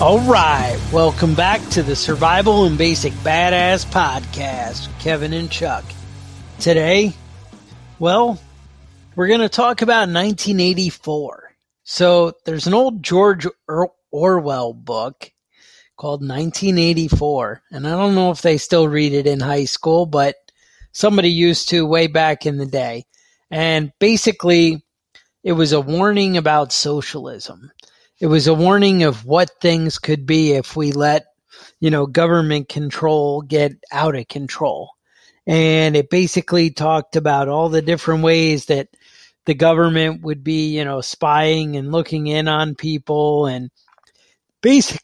All right, welcome back to the Survival and Basic Badass Podcast, Kevin and Chuck. Today, well, we're going to talk about 1984. So, there's an old George Orwell book called 1984, and I don't know if they still read it in high school, but somebody used to way back in the day. And basically, it was a warning about socialism it was a warning of what things could be if we let you know government control get out of control. And it basically talked about all the different ways that the government would be you know spying and looking in on people and basically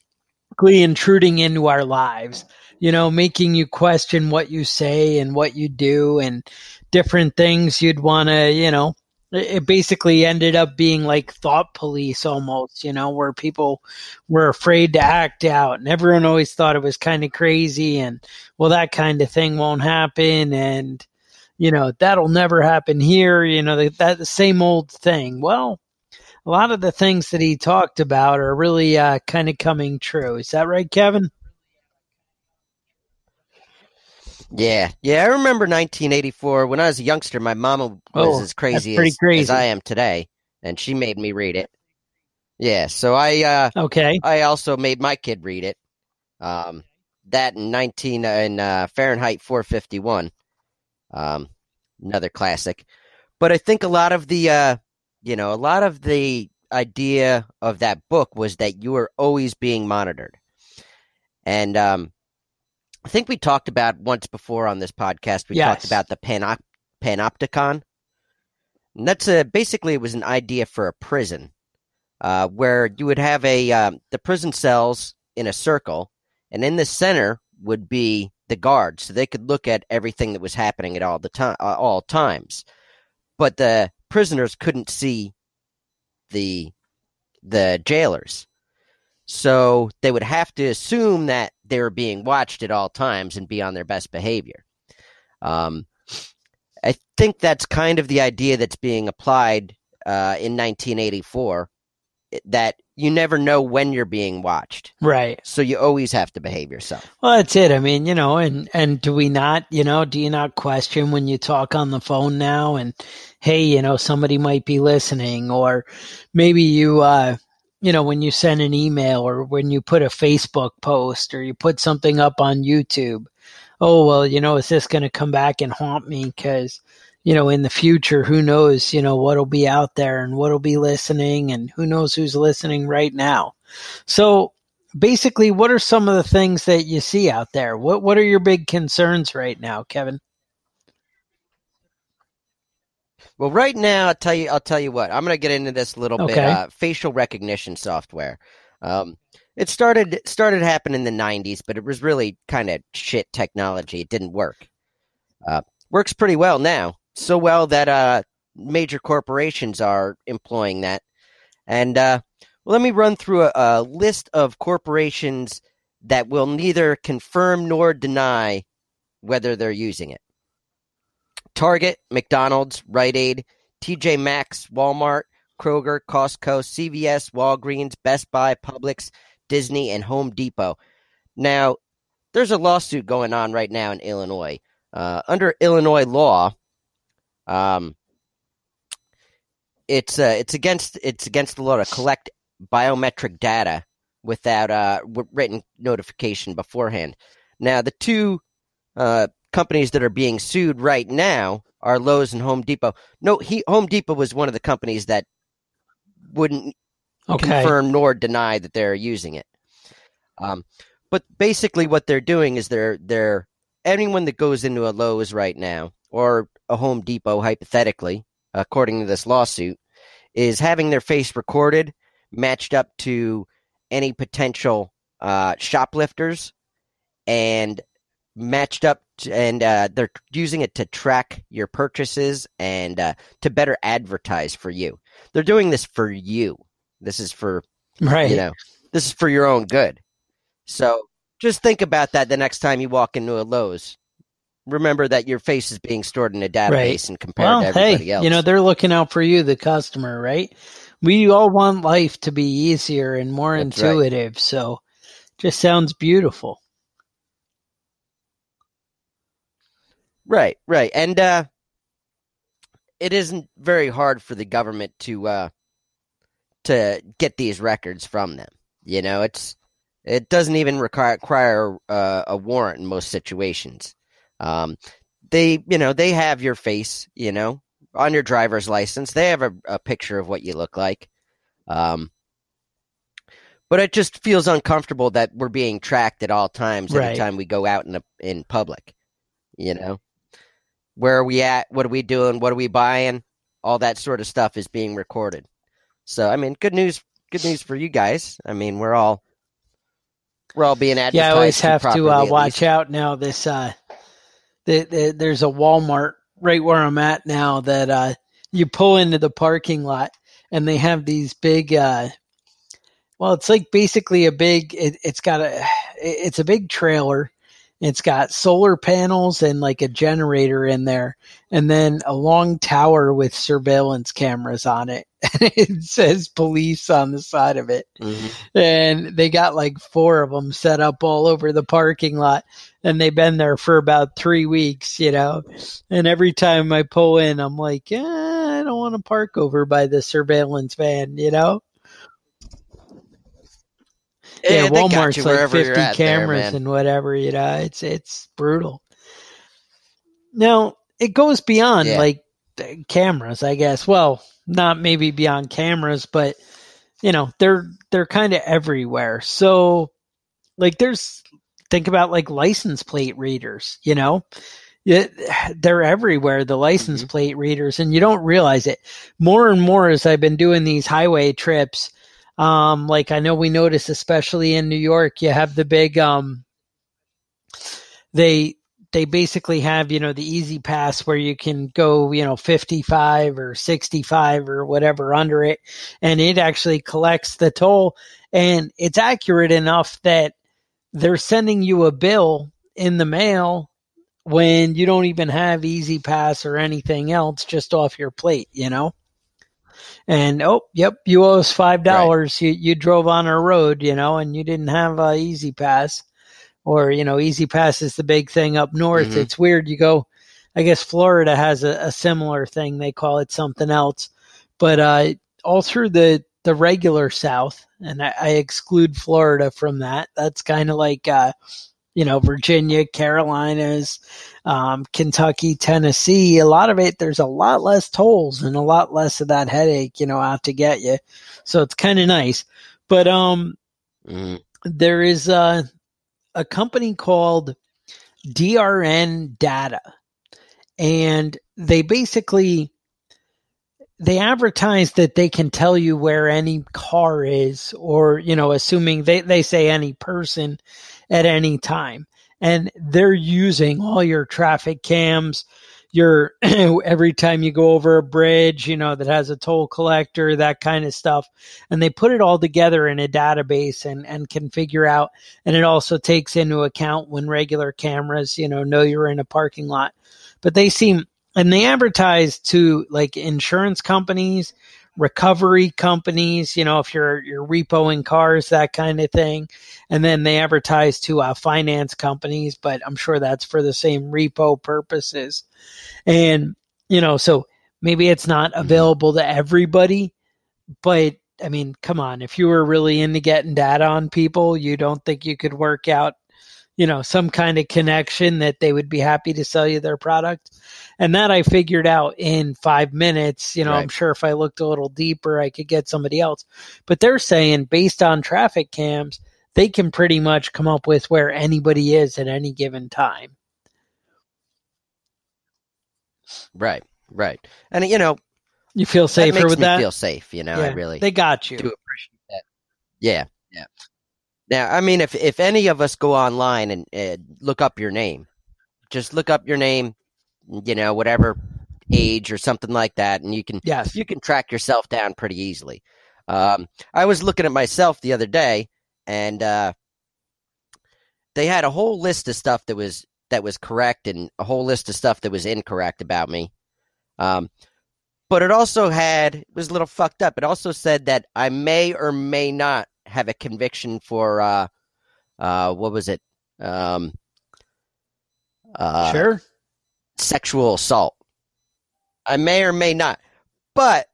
intruding into our lives you know making you question what you say and what you do and different things you'd want to you know it basically ended up being like thought police almost, you know, where people were afraid to act out and everyone always thought it was kind of crazy and well that kind of thing won't happen and you know, that'll never happen here, you know, that, the same old thing. Well, a lot of the things that he talked about are really uh, kind of coming true. Is that right, Kevin? Yeah, yeah, I remember 1984 when I was a youngster. My mama was Oh, as crazy as, crazy. as I am today, and she made me read it. Yeah, so I uh, Okay. I also made my kid read it. Um, that in 19 uh, in uh, Fahrenheit 451. Um, another classic. But I think a lot of the uh, you know, a lot of the idea of that book was that you were always being monitored. And um, I think we talked about once before on this podcast. We talked about the panop- panopticon. And that's a basically it was an idea for a prison, uh, where you would have a um, the prison cells in a circle, and in the center would be the guards, so they could look at everything that was happening at all the time, uh, all times. But the prisoners couldn't see the the jailers. So they would have to assume that they were being watched at all times and be on their best behavior. Um, I think that's kind of the idea that's being applied uh, in 1984 that you never know when you're being watched. Right. So you always have to behave yourself. Well, that's it. I mean, you know, and and do we not, you know, do you not question when you talk on the phone now and hey, you know, somebody might be listening or maybe you uh you know, when you send an email or when you put a Facebook post or you put something up on YouTube. Oh, well, you know, is this going to come back and haunt me cuz you know, in the future, who knows, you know, what'll be out there and what'll be listening and who knows who's listening right now. So, basically what are some of the things that you see out there what what are your big concerns right now kevin Well, right now, I'll tell you. I'll tell you what. I'm going to get into this a little bit. Uh, facial recognition software. Um, it started started happening in the '90s, but it was really kind of shit technology. It didn't work. Uh, works pretty well now, so well that uh, major corporations are employing that. And uh, well, let me run through a, a list of corporations that will neither confirm nor deny whether they're using it. Target, McDonald's, Rite Aid, TJ Maxx, Walmart, Kroger, Costco, CVS, Walgreens, Best Buy, Publix, Disney, and Home Depot. Now, there's a lawsuit going on right now in Illinois. Uh, under Illinois law, um, it's uh, it's against it's against the law to collect biometric data without uh, written notification beforehand. Now, the two uh, companies that are being sued right now are Lowe's and Home Depot. No, he, Home Depot was one of the companies that wouldn't Okay. confirm nor deny that they're using it. Um, but basically, what they're doing is they're they're anyone that goes into a Lowe's right now or a Home Depot, hypothetically, according to this lawsuit, is having their face recorded, matched up to any potential uh, shoplifters, and matched up, to, and uh, they're using it to track your purchases and uh, to better advertise for you. They're doing this for you. This is for Right. you know this is for your own good so just think about that the next time you walk into a lowes remember that your face is being stored in a database Right. and compared well, to everybody hey, else you know, they're looking out for you, the customer, right? We all want life to be easier and more That's right. intuitive. So just sounds beautiful. Right right. And uh it isn't very hard for the government to uh to get these records from them. You know it's it doesn't even require, require uh, a warrant in most situations. Um they you know they have your face you know on your driver's license. They have a, a picture of what you look like. Um but it just feels uncomfortable that we're being tracked at all times Right. anytime we go out in a, in public you know where are we at what are we doing what are we buying all that sort of stuff is being recorded so i mean good news good news for you guys i mean we're all we're all being advertised Yeah, I always have to uh, watch least. out now. This uh, the, the, there's a Walmart right where I'm at now that uh, you pull into the parking lot and they have these big. Uh, well, it's like basically a big. It, it's got a. It's a big trailer. It's got solar panels and like a generator in there, and then a long tower with surveillance cameras on it. And it says police on the side of it Mhm. and they got like four of them set up all over the parking lot and they've been there for about three weeks you know and every time i pull in i'm like eh, i don't want to park over by the surveillance van you know yeah, Yeah, walmart's like 50 at there, cameras and whatever you know it's it's brutal. Now it goes beyond Yeah. like cameras i guess. Well not maybe beyond cameras but you know they're they're kind of everywhere. So like there's think about like license plate readers you know? It, they're everywhere the license Mhm. plate readers and you don't realize it. More and more as i've been doing these highway trips um like i know we notice especially in new york you have the big um they they basically have you know the E-ZPass where you can go you know 55 or 65 or whatever under it and it actually collects the toll and it's accurate enough that they're sending you a bill in the mail when you don't even have E-ZPass or anything else just off your plate you know and oh yep you owe us five dollars. You you drove on our road you know and you didn't have a E-ZPass. Or you know E-ZPass is the big thing up north. Mhm. it's weird. You go i guess florida has a, a similar thing. They call it something else. But uh all through the the regular south and i, I exclude florida from that that's kind of like uh you know virginia carolinas um, kentucky tennessee a lot of it there's a lot less tolls and a lot less of that headache you know out to get you. So it's kind of nice. But um Mhm. there is a, a company called DRN Data, and they basically they advertise that they can tell you where any car is, or you know, assuming they they say any person at any time, and they're using all your traffic cams your every time you go over a bridge, you know, that has a toll collector, that kind of stuff. And they put it all together in a database and, and can figure out. And it also takes into account when regular cameras, you know, know you're in a parking lot. But they seem, and they advertise to like insurance companies, recovery companies, you know, if you're you're repoing cars, that kind of thing. And then they advertise to uh, finance companies, but I'm sure that's for the same repo purposes. And you know, so maybe it's not mm-hmm. available to everybody, but I mean, come on, if you were really into getting data on people, you don't think you could work out you know, some kind of connection that they would be happy to sell you their product. And that I figured out in five minutes. You know, right. I'm sure if I looked a little deeper, I could get somebody else. But they're saying based on traffic cams, they can pretty much come up with where anybody is at any given time. Right, right. And, you know, you feel safer with that? feel safe, you know, yeah, I really They got you. do appreciate that. Yeah, yeah. Now, I mean, if if any of us go online and uh, look up your name, just look up your name, you know, whatever age or something like that, and you can yes. you can track yourself down pretty easily. Um, I was looking at myself the other day, and uh, they had a whole list of stuff that was that was correct, and a whole list of stuff that was incorrect about me. Um, but it also had it was a little fucked up. It also said that I may or may not have a conviction for uh, uh, what was it? Um, uh, sure. Sexual assault. I may or may not, but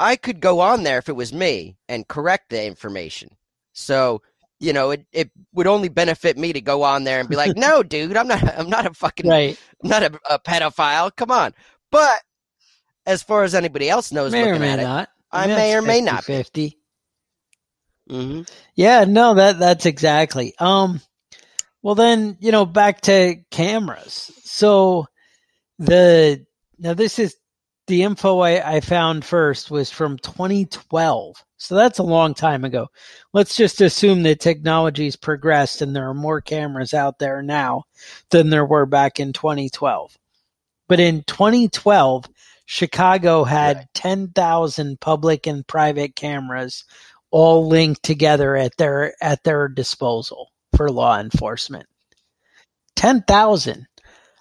I could go on there if it was me and correct the information. So you know, it, it would only benefit me to go on there and be like, "No, dude, I'm not. I'm not a fucking. Right. I'm not a, a pedophile. Come on." But as far as anybody else knows, may looking at not. it, I may or may not. Fifty. Mm-hmm. Yeah, no, that that's exactly. Um, well, then you know, back to cameras. So the now this is the info I, I found first was from 2012. So that's a long time ago. Let's just assume that technology's progressed and there are more cameras out there now than there were back in 2012. But in 2012, Chicago had right. 10,000 public and private cameras all linked together at their at their disposal for law enforcement. Ten thousand.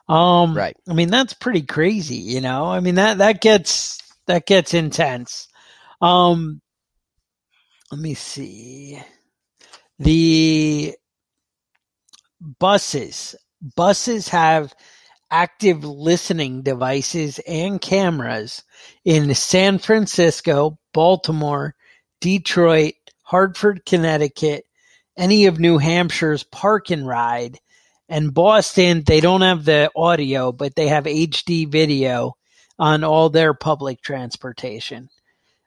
Um, right. I mean, that's pretty crazy. You know, I mean that that gets that gets intense. Um, let me see. The buses buses have active listening devices and cameras in San Francisco, Baltimore, Detroit, Hartford, Connecticut, any of New Hampshire's park and ride, and Boston, they don't have the audio, but they have HD video on all their public transportation.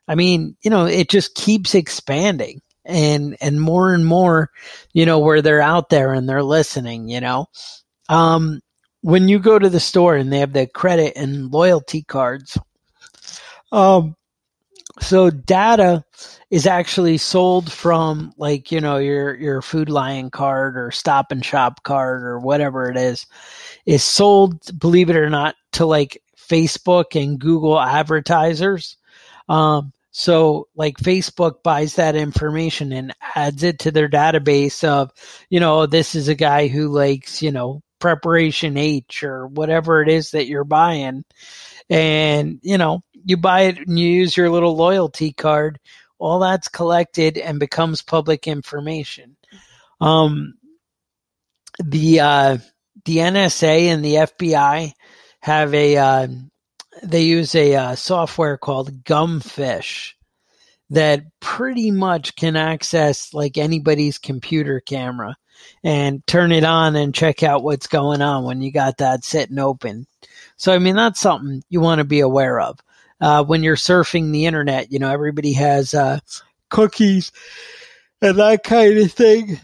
I mean, you know, it just keeps expanding and and more and more, you know, where they're out there and they're listening, you know. Um when you go to the store and they have the credit and loyalty cards, um so data is actually sold from like you know your your food lion card or stop and shop card or whatever it is is sold believe it or not to like facebook and google advertisers. Um, so like facebook buys that information and adds it to their database of you know this is a guy who likes you know preparation h or whatever it is that you're buying. And you know you buy it and you use your little loyalty card, all that's collected and becomes public information. Um, the uh, the NSA and the FBI have a uh, they use a uh, software called Gumfish that pretty much can access like anybody's computer camera and turn it on and check out what's going on when you got that sitting open. So I mean that's something you want to be aware of uh, when you're surfing the internet. You know, everybody has uh, cookies and that kind of thing.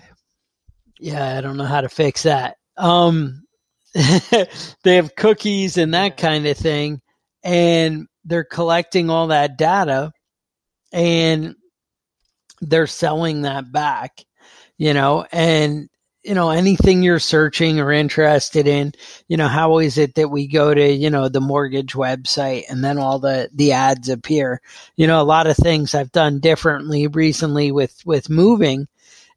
Yeah, I don't know how to fix that. Um, they have cookies and that kind of thing. And they're collecting all that data and they're selling that back, you know, and you know anything you're searching or interested in you know how is it that we go to you know the mortgage website and then all the the ads appear? You know a lot of things i've done differently recently with with moving.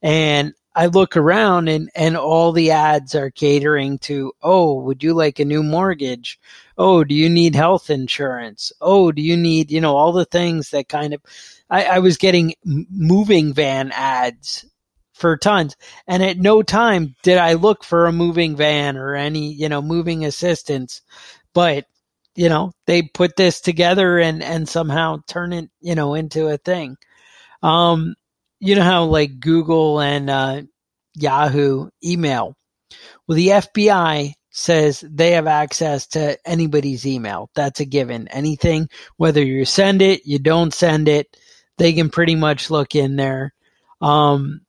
And i look around and and all the ads are catering to oh would you like a new mortgage? Oh do you need health insurance? Oh do you need you know all the things that kind of i, I was getting moving van ads for tons. And at no time did I look for a moving van or any, you know, moving assistance. But, you know, they put this together and, and somehow turn it, you know, into a thing. Um, you know how like Google and, uh, Yahoo email. Well, the FBI says they have access to anybody's email. That's a given. Anything, whether you send it, you don't send it, they can pretty much look in there. Um,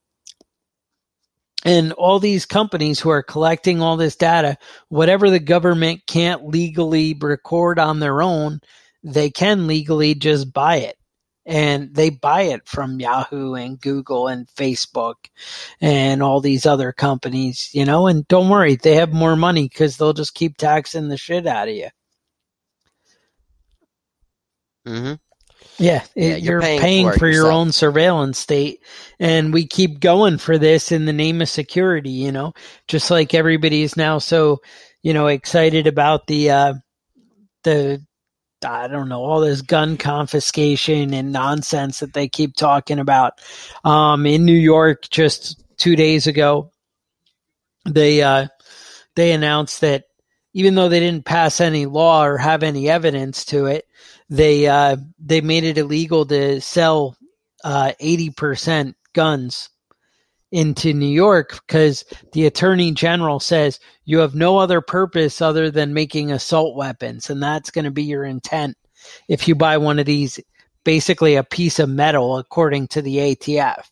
and all these companies who are collecting all this data, whatever the government can't legally record on their own, they can legally just buy it. And they buy it from Yahoo and Google and Facebook and all these other companies, you know, and don't worry, they have more money because they'll just keep taxing the shit out of you. Mm-hmm. Yeah, Yeah, you're you're, paying paying, for for, your own surveillance state, and we keep going for this in the name of security. You know, just like everybody is now so, you know, excited about the uh, the I don't know all this gun confiscation and nonsense that they keep talking about. Um, in New York, just two days ago, they uh, they announced that even though they didn't pass any law or have any evidence to it, they uh, they made it illegal to sell uh, eighty percent guns into New York because the attorney general says you have no other purpose other than making assault weapons, and that's going to be your intent if you buy one of these. Basically, a piece of metal, according to the ATF.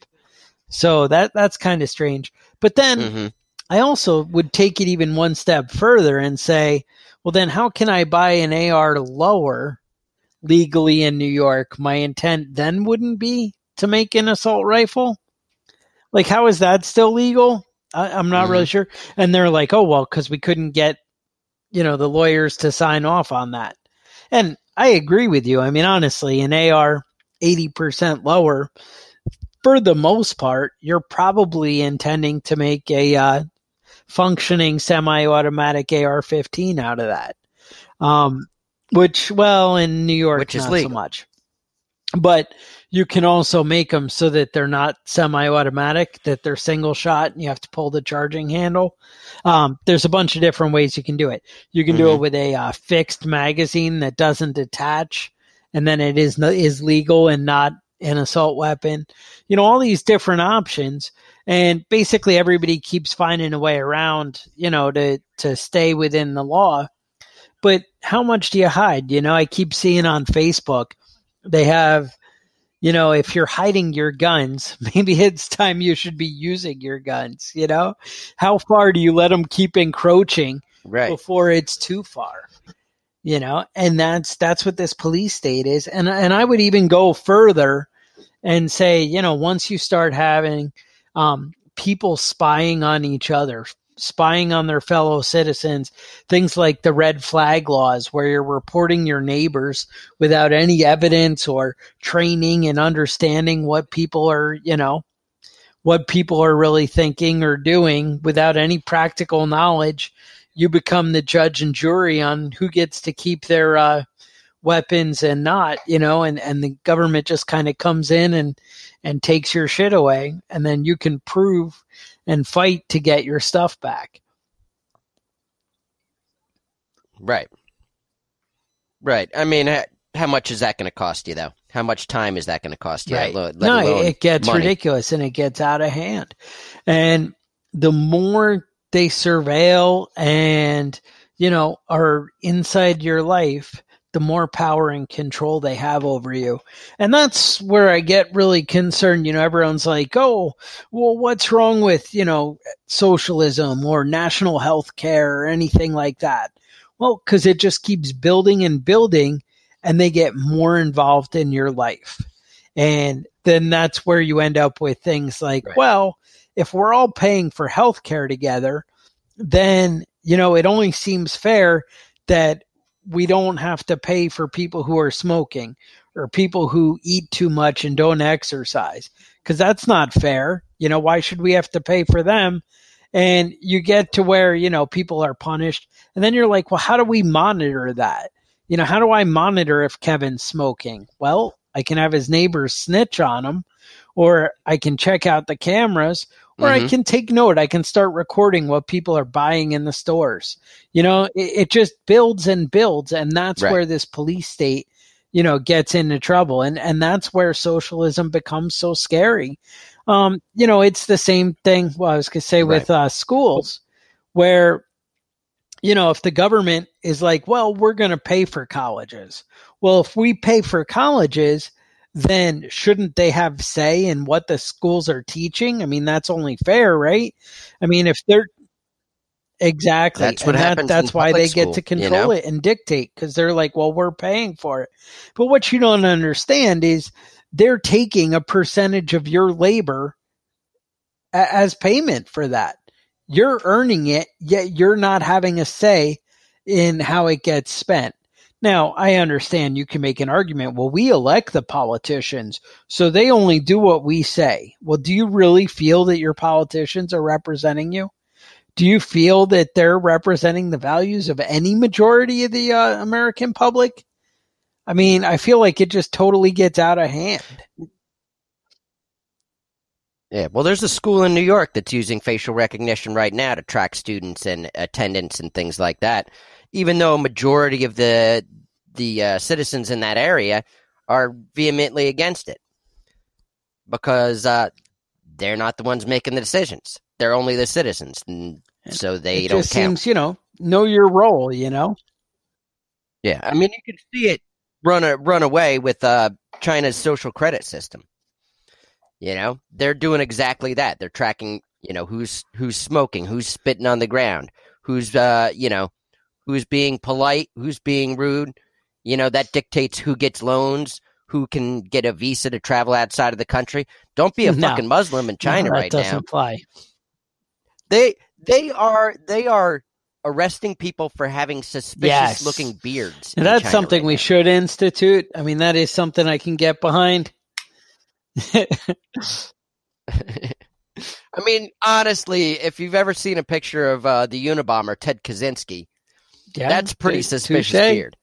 So that that's kind of strange. But then hmm I also would take it even one step further and say, well, then how can I buy an AR lower legally in New York? My intent then wouldn't be to make an assault rifle. Like, how is that still legal? I, I'm not really sure. And they're like, oh, well, because we couldn't get, you know, the lawyers to sign off on that. And I agree with you. I mean, honestly, an AR 80% lower, for the most part, you're probably intending to make a uh, functioning semi-automatic AR-15 out of that. Um, which, well, in New York, Which is not legal. so much. But you can also make them so that they're not semi-automatic, that they're single shot, and you have to pull the charging handle. Um, there's a bunch of different ways you can do it. You can do it Mhm. with a uh, fixed magazine that doesn't attach, and then it is is legal and not an assault weapon. You know, all these different options, and basically everybody keeps finding a way around. You know, to to stay within the law. But how much do you hide? You know, I keep seeing on Facebook they have you know, if you're hiding your guns, maybe it's time you should be using your guns. You know, how far do you let them keep encroaching Right. before it's too far? You know, and that's that's what this police state is. And and I would even go further and say, you know, once you start having um, people spying on each other, spying on their fellow citizens, things like the red flag laws, where you're reporting your neighbors without any evidence or training and understanding what people are, you know, what people are really thinking or doing without any practical knowledge. You become the judge and jury on who gets to keep their uh, weapons and not, you know, and, and the government just kind of comes in and, and takes your shit away. And then you can prove and fight to get your stuff back. Right. Right. I mean, how much is that going to cost you, though? How much time is that going to cost you? Right. Let, let no, it gets money? ridiculous and it gets out of hand. And the more they surveil and, you know, are inside your life, the more power and control they have over you. And that's where I get really concerned. You know, everyone's like, oh, well, what's wrong with, you know, socialism or national health care or anything like that? Well, because it just keeps building and building and they get more involved in your life. And then that's where you end up with things like, Right. well, if we're all paying for health care together, then, you know, it only seems fair that we don't have to pay for people who are smoking or people who eat too much and don't exercise because that's not fair. You know, why should we have to pay for them? And you get to where, you know, people are punished. And then you're like, well, how do we monitor that? You know, how do I monitor if Kevin's smoking? Well, I can have his neighbors snitch on him, or I can check out the cameras, or I Mhm. can take note. I can start recording what people are buying in the stores. You know, it, it just builds and builds. And that's Right. where this police state, you know, gets into trouble. And, and that's where socialism becomes so scary. Um, you know, it's the same thing. Well, I was going to say with uh, schools where, you know, if the government is like, well, we're going to pay for colleges. Well, if we pay for colleges, then shouldn't they have say in what the schools are teaching? I mean, that's only fair, right? I mean, if they're exactly, That's what and that- happens that's in why they get school, to you control know? it and dictate because they're like, well, we're paying for it. But what you don't understand is they're taking a percentage of your labor a- as payment for that. You're earning it, yet you're not having a say in how it gets spent. Now, I understand you can make an argument. Well, we elect the politicians, so they only do what we say. Well, do you really feel that your politicians are representing you? Do you feel that they're representing the values of any majority of the uh, American public? I mean, I feel like it just totally gets out of hand. Yeah, well, there's a school in New York that's using facial recognition right now to track students and attendance and things like that. Even though a majority of the the uh, citizens in that area are vehemently against it, because uh, they're not the ones making the decisions; they're only the citizens, and so they it don't just count. seems, you know, know your role, you know? Yeah, I mean, you can see it run a, run away with uh, China's social credit system. You know, they're doing exactly that. They're tracking, you know, who's who's smoking, who's spitting on the ground, who's uh, you know, who's being polite, who's being rude. You know, that dictates who gets loans, who can get a visa to travel outside of the country. Don't be a No. fucking Muslim in China No, that right now. doesn't fly. They they are they are arresting people for having suspicious Yes. looking beards. And that's China something right we now. should institute. I mean, that is something I can get behind. I mean, honestly, if you've ever seen a picture of uh, the Unabomber Ted Kaczynski, Yeah, that's pretty suspicious touche. beard.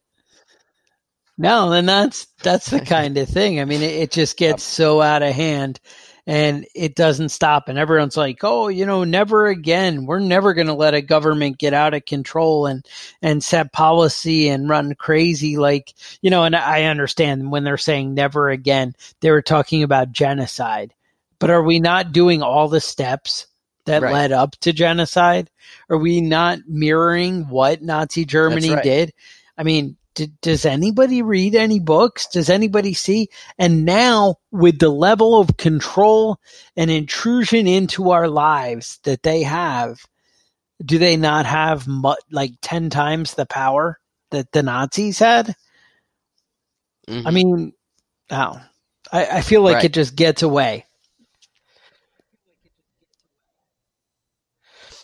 No, and that's that's the kind of thing. I mean, it, it just gets so out of hand, and it doesn't stop. And everyone's like, "Oh, you know, never again. We're never going to let a government get out of control and and set policy and run crazy." Like, you know, and I understand when they're saying never again, they were talking about genocide. But are we not doing all the steps that Right. led up to genocide? Are we not mirroring what Nazi Germany right. did? I mean, d- does anybody read any books? Does anybody see? And now, with the level of control and intrusion into our lives that they have, do they not have mu- like 10 times the power that the Nazis had? Mhm. I mean, oh, I, I feel like Right. it just gets away.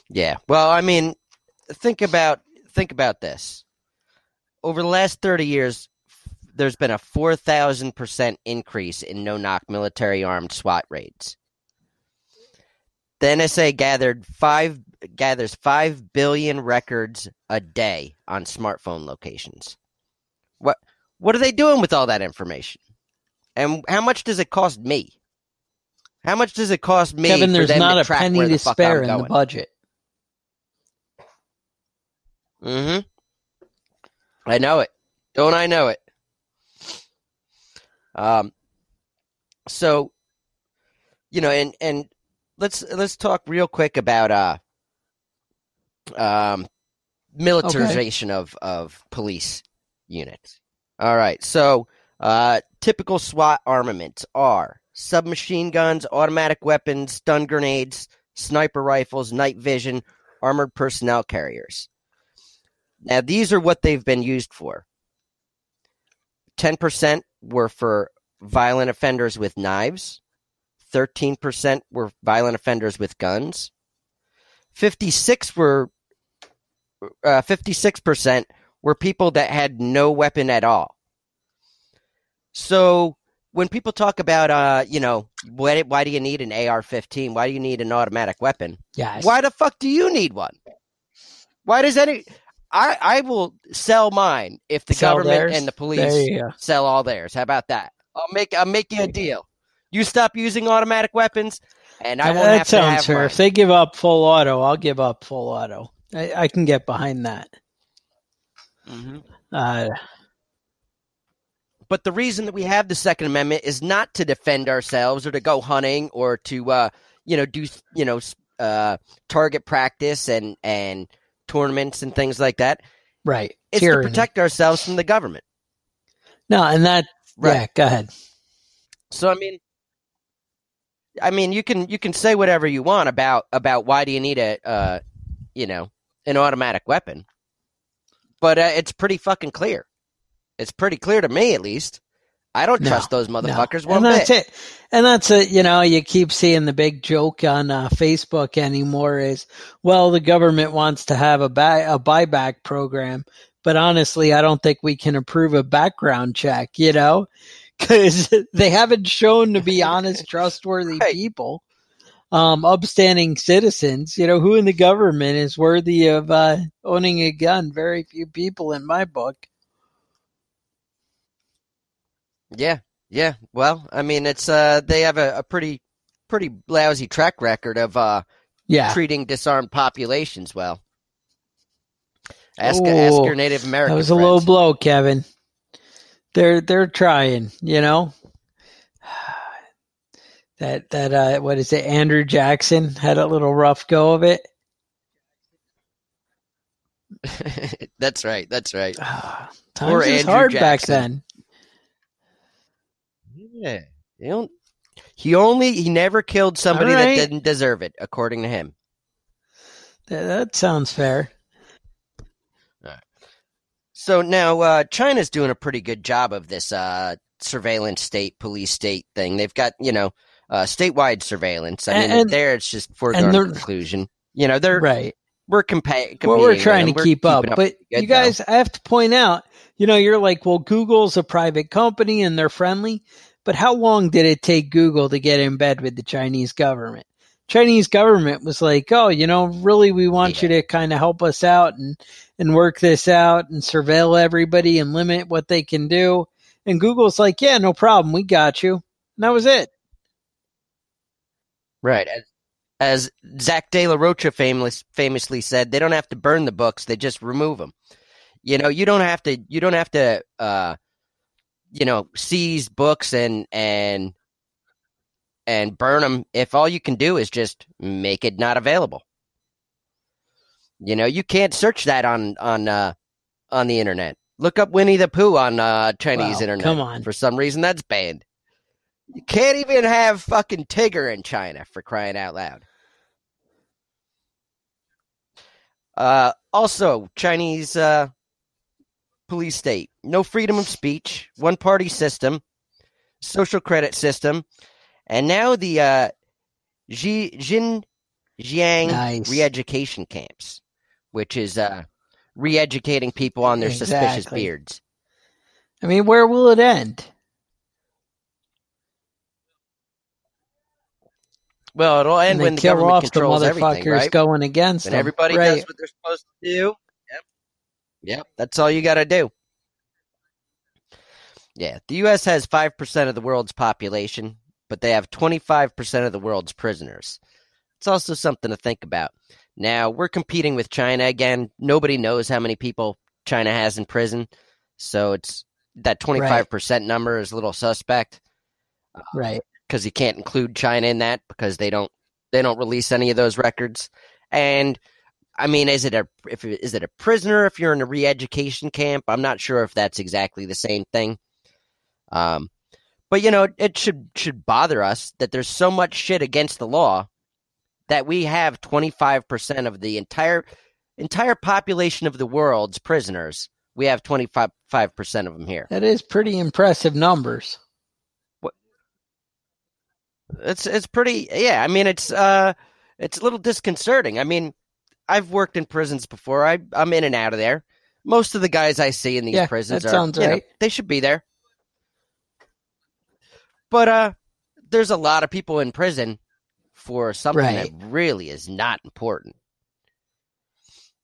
Yeah. Well, I mean, think about think about this. Over the last thirty years, there's been a four thousand percent increase in no-knock military armed SWAT raids. The NSA gathered five gathers five billion records a day on smartphone locations. What what are they doing with all that information? And how much does it cost me? How much does it cost me? Kevin, there's not to a penny to spare in the budget. Mm-hmm. I know it. Don't I know it? Um. So, you know, and and let's let's talk real quick about uh um militarization of of police units. All right. So, uh, typical SWAT armaments are submachine guns, automatic weapons, stun grenades, sniper rifles, night vision, armored personnel carriers. Now, these are what they've been used for 10% were for violent offenders with knives. 13% were violent offenders with guns. 56 were uh, 56% were people that had no weapon at all. So when people talk about, uh, you know, why, why do you need an AR-15? Why do you need an automatic weapon? Yes. Why the fuck do you need one? Why does any? I I will sell mine if the Sell government theirs? and the police sell all theirs. How about that? I'll make I'll make you a deal. You stop using automatic weapons, and I won't that have to sounds have fair. mine. If they give up full auto, I'll give up full auto. I, I can get behind that. Mhm. Uh, But the reason that we have the Second Amendment is not to defend ourselves or to go hunting or to uh, you know do you know uh, target practice and and tournaments and things like that. right. It's Tyranny. to protect ourselves from the government. No, and that. Right. Yeah, go ahead. So I mean, I mean, you can you can say whatever you want about about why do you need a uh, you know an automatic weapon, but uh, it's pretty fucking clear. It's pretty clear to me, at least. I don't No, trust those No. motherfuckers and one that's bit. it. And that's it. You know, you keep seeing the big joke on uh, Facebook anymore is, well, the government wants to have a, buy, a buyback program. But honestly, I don't think we can approve a background check, you know, because they haven't shown to be honest, trustworthy Right. people, um, upstanding citizens. You know, who in the government is worthy of uh, owning a gun? Very few people in my book. Yeah, yeah. Well, I mean, it's uh, they have a, a pretty pretty lousy track record of uh, Yeah. treating disarmed populations well. Ask, ask your Native American. That was a low blow, Kevin. They're they're trying, you know. That that uh, what is it? Andrew Jackson had a little rough go of it. that's right. That's right. Poor Times was Andrew hard back then. Yeah. He, don't, he only he never killed somebody right. that didn't deserve it, according to him. That, that sounds fair. So now uh, China's doing a pretty good job of this uh, surveillance state, police state thing. They've got you know uh, statewide surveillance. I mean, And- there it's just foregone conclusion. You know, they're Right. we're compa- competing. Well, we're trying to We're keep up, keeping but you guys, I have to point out, you know, you're like, well, Google's a private company and they're friendly, but how long did it take Google to get in bed with the Chinese government? Chinese government was like, oh, you know, really, we want you to kind of help us out and and work this out and surveil everybody and limit what they can do. And Google's like, yeah, no problem, we got you. And that was it. Right. As, as Zach De La Rocha famous, famously said, they don't have to burn the books; they just remove them. You know, you don't have to. You don't have to. Uh, you know, seize books and and and burn them if all you can do is just make it not available. You know, you can't search that on on uh, on the internet. Look up Winnie the Pooh on uh, Chinese Wow, internet. come on. For some reason, that's banned. You can't even have fucking Tigger in China for crying out loud. Uh, also, Chinese uh, police state. No freedom of speech, one party system, social credit system, and now the uh, Xi, Xinjiang Nice. re education camps, which is uh, re educating people on their suspicious beards. I mean, where will it end? Well, it'll end And when the government off the controls everything, right? going against When them. everybody right. does what they're supposed to do. Yep. That's all you got to do. Yeah. The U.S. has 5% of the world's population, but they have 25% of the world's prisoners. It's also something to think about. Now, we're competing with China again. Nobody knows how many people China has in prison. So it's that 25% number is a little suspect right. Uh, because you can't include China in that because they don't they don't release any of those records. And I mean, is it a if is it a prisoner if you're in a re-education camp? I'm not sure if that's exactly the same thing. Um, but you know, it should should bother us that there's so much shit against the law that we have 25% of the entire entire population of the world's prisoners we have 25% of them here. That is pretty impressive numbers. It's it's pretty yeah, I mean it's uh it's a little disconcerting. I mean, I've worked in prisons before. I I'm in and out of there. Most of the guys I see in these Yeah, prisons are sounds you know, right. they should be there. But uh there's a lot of people in prison for something Right. that really is not important.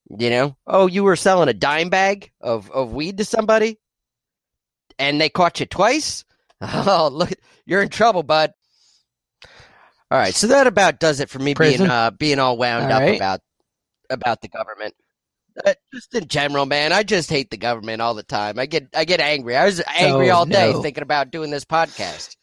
You know? Oh, you were selling a dime bag of, of weed to somebody and they caught you twice? Oh, look, you're in trouble, bud. All right, so that about does it for me Prison. being uh being all wound All up right. about about the government. Uh, just in general, man, I just hate the government all the time. I get I get angry. I was angry all day no. thinking about doing this podcast.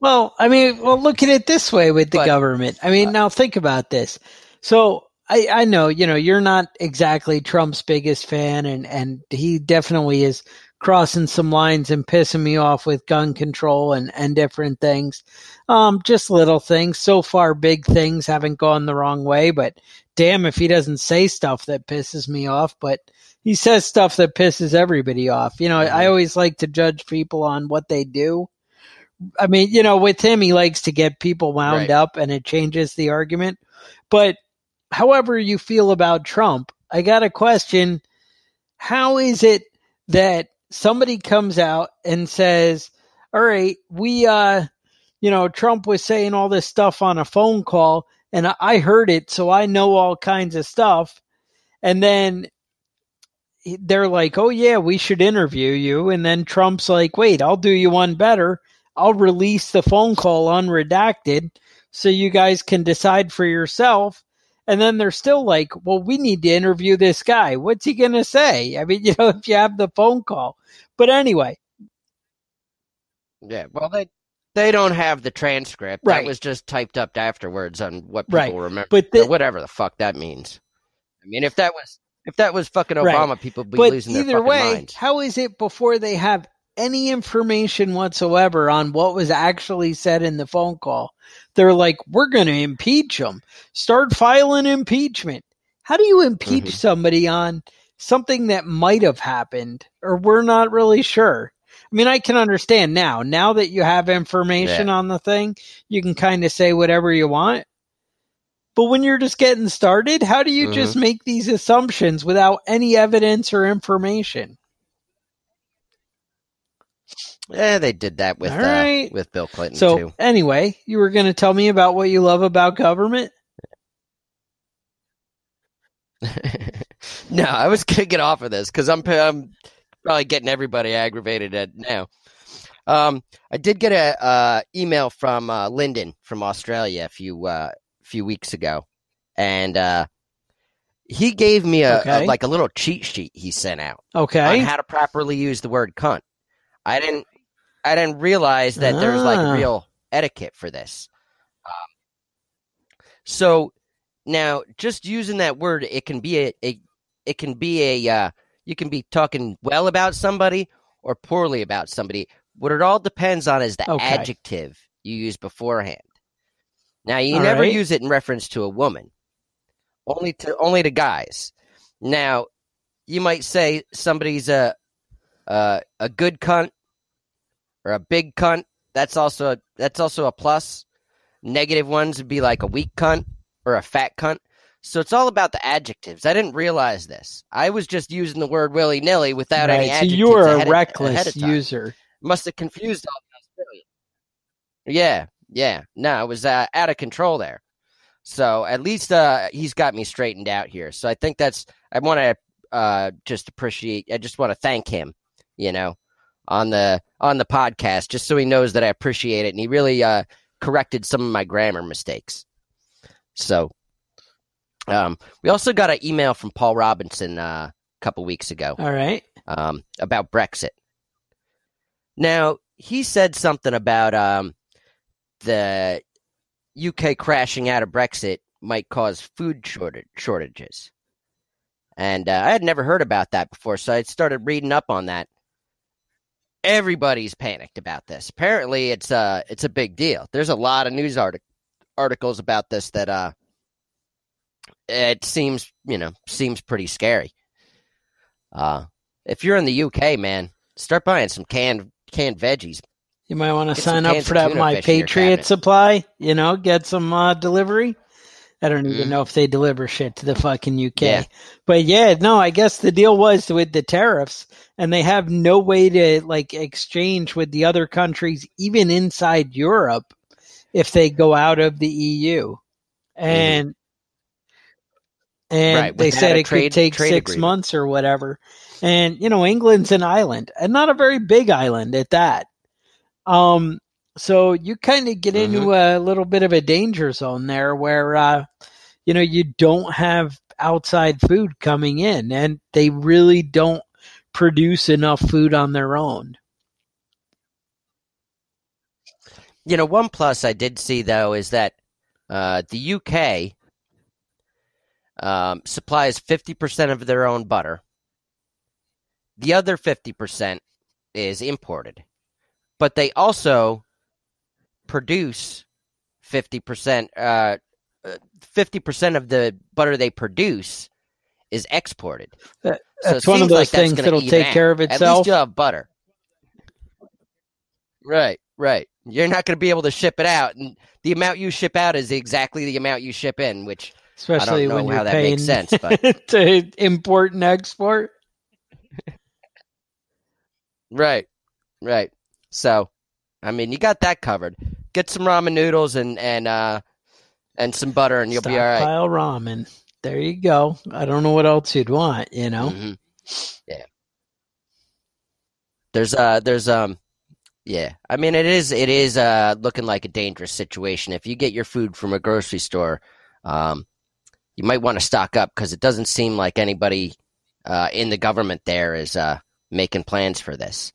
Well, I mean, well, look at it this way with the But- uh, government. I mean, now think about this. So I, I know, you know, you're not exactly Trump's biggest fan, and and he definitely is crossing some lines and pissing me off with gun control and and different things. Um, just little things. So far, big things haven't gone the wrong way, but damn if he doesn't say stuff that pisses me off. But he says stuff that pisses everybody off. You know, I Mhm. always like to judge people on what they do. I mean, you know, with him, he likes to get people wound Right. up and it changes the argument. But however you feel about Trump, I got a question. How is it that somebody comes out and says, all right, we, uh, you know, Trump was saying all this stuff on a phone call and I- heard it, so I know all kinds of stuff. And then they're like, oh, yeah, we should interview you. And then Trump's like, wait, I'll do you one better. I'll release the phone call unredacted so you guys can decide for yourself. And then they're still like, well, we need to interview this guy. What's he going to say? I mean, you know, if you have the phone call. But anyway, Yeah, well they they don't have the transcript. Right. That was just typed up afterwards on what people Right. remember. But or the- whatever the fuck that means. I mean, if that was if that was fucking Right. Obama, people would be but losing their either fucking way, minds. how is it before they have any information whatsoever on what was actually said in the phone call? They're like, we're going to impeach them. Start filing impeachment. How do you impeach Mhm. somebody on something that might have happened or we're not really sure? I mean, I can understand now. Now that you have information on the thing, you can kind of say whatever you want. But when you're just getting started, how do you Mhm. just make these assumptions without any evidence or information? Yeah, they did that with All uh, with Bill Clinton So, too. anyway, you were going to tell me about what you love about government? no, I was gonna off of this because I'm I'm probably getting everybody aggravated at now. Um, I did get a uh, email from uh, Lyndon from Australia a few uh, few weeks ago, and uh, he gave me a, a- like a little cheat sheet he sent out Okay, on Okay. how to properly use the word cunt. I didn't I didn't realize that there's like Ah. real etiquette for this. Um, so now just using that word, it can be a, a it can be a uh, you can be talking well about somebody or poorly about somebody. What it all depends on is the Okay. adjective you use beforehand. Now you All never right. use it in reference to a woman, only to only to guys. Now you might say somebody's a uh, a good cunt or a big cunt. That's also that's also a plus. Negative ones would be like a weak cunt or a fat cunt. So it's all about the adjectives. I didn't realize this. I was just using the word willy nilly without any Right. So you were a reckless of user. Must have confused all the Australians. Yeah, yeah. No, it was uh, out of control there. So at least uh, he's got me straightened out here. So I think that's. I want to uh, just appreciate. I just want to thank him. You know, on the on the podcast, just so he knows that I appreciate it, and he really uh, corrected some of my grammar mistakes. So, um, we also got an email from Paul Robinson uh, a couple weeks ago All right. um, about Brexit. Now he said something about um, the UK crashing out of Brexit might cause food shortage shortages, and uh, I had never heard about that before, so I started reading up on that. Everybody's panicked about this. Apparently, it's uh it's a big deal. There's a lot of news artic- articles about this that uh it seems you know seems pretty scary. Uh, if you're in the UK, man, start buying some canned canned veggies. You might want to sign up for that My fish in your Patriot supply. You know, get some uh, delivery. I don't even Mhm. know if they deliver shit to the fucking UK. Yeah. But yeah, no, I guess the deal was with the tariffs, and they have no way to like exchange with the other countries, even inside Europe, if they go out of the EU. And and. Right, they said it trade- could take six agreement. months or whatever. And you know, England's an island, and not a very big island at that. Um, so you kind of get into Mm-hmm. a little bit of a danger zone there, where uh, you know you don't have outside food coming in, and they really don't produce enough food on their own. You know, one plus I did see though is that uh, the UK um, supplies fifty percent of their own butter. The other fifty percent is imported, but they also produce fifty percent. uh, Fifty percent of the butter they produce is exported. That- So it That's one of seems those like that's things that'll take out. care of itself. At least you'll have butter. Right, right. You're not going to be able to ship it out, and the amount you ship out is exactly the amount you ship in, which Especially when you're that paying makes sense, but- to import and export. right, right. So, I mean, you got that covered. Get some ramen noodles and and uh and some butter, and you'll be all right. Stockpile ramen. There you go. I don't know what else you'd want, you know. Mhm. Yeah. There's uh there's um yeah. I mean it is it is uh looking like a dangerous situation. If you get your food from a grocery store, um you might want to stock up because it doesn't seem like anybody uh in the government there is uh making plans for this.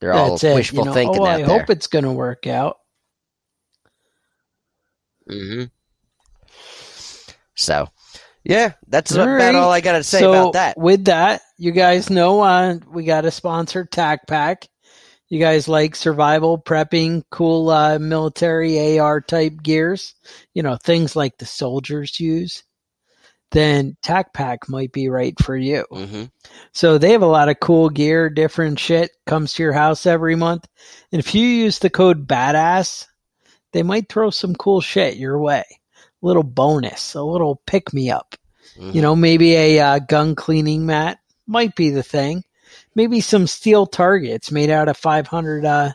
They're all That's it. wishful you know, thinking oh, I there. hope it's going to work out. hmm So, yeah, that's All about right. all I got to say so about that. with that, you guys know uh, we got a sponsor, TacPack. You guys like survival prepping, cool uh, military AR type gears, you know things like the soldiers use. Then TacPack might be right for you. hmm So they have a lot of cool gear, different shit comes to your house every month. And if you use the code BADASS, they might throw some cool shit your way. A little bonus, a little pick me up. Mm-hmm. You know, maybe a uh, gun cleaning mat might be the thing. Maybe some steel targets made out of 500, uh,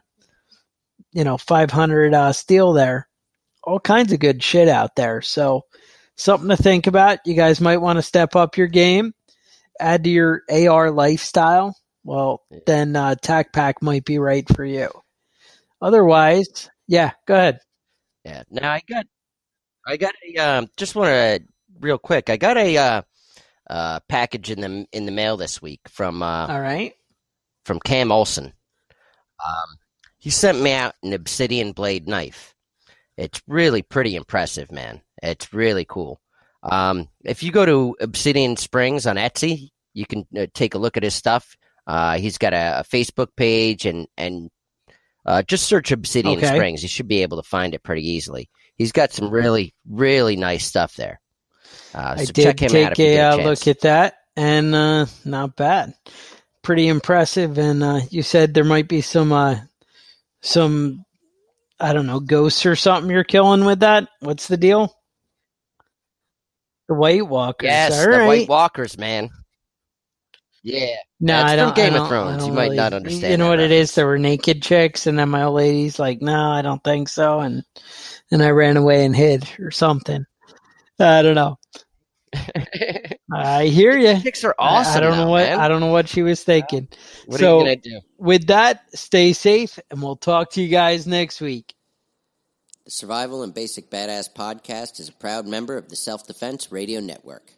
you know, 500 uh, steel there. All kinds of good shit out there. So something to think about. You guys might want to step up your game, add to your AR lifestyle. Well, then uh, TacPack might be right for you. Otherwise, yeah, go ahead. Yeah. Now I got, I got a, um, just want to real quick. I got a uh, uh, package in the in the mail this week from uh, All right. from Cam Olson. Um, he sent me out an obsidian blade knife. It's really pretty impressive, man. It's really cool. Um, if you go to Obsidian Springs on Etsy, you can uh, take a look at his stuff. Uh, he's got a, a Facebook page and and uh, just search Obsidian Okay. Springs. You should be able to find it pretty easily. He's got some really really nice stuff there. Uh, I did check him take a a look at that, and uh, not bad. Pretty impressive. And uh, you said there might be some, uh, some, I don't know, ghosts or something you're killing with that. What's the deal? The White Walkers. yes, the right. White Walkers, man. Yeah. No, That's I don't. Game I of don't- I Thrones. You might really- not understand You know what it reference. is? There were naked chicks, and then my old lady's like, "No, I don't think so," and and I ran away and hid or something. I don't know. I hear you. Kicks are awesome. I, don't know what. I don't know what she was thinking. What so, are you gonna do? With that, stay safe, and we'll talk to you guys next week. The Survival and Basic Badass podcast is a proud member of the Self Defense Radio Network.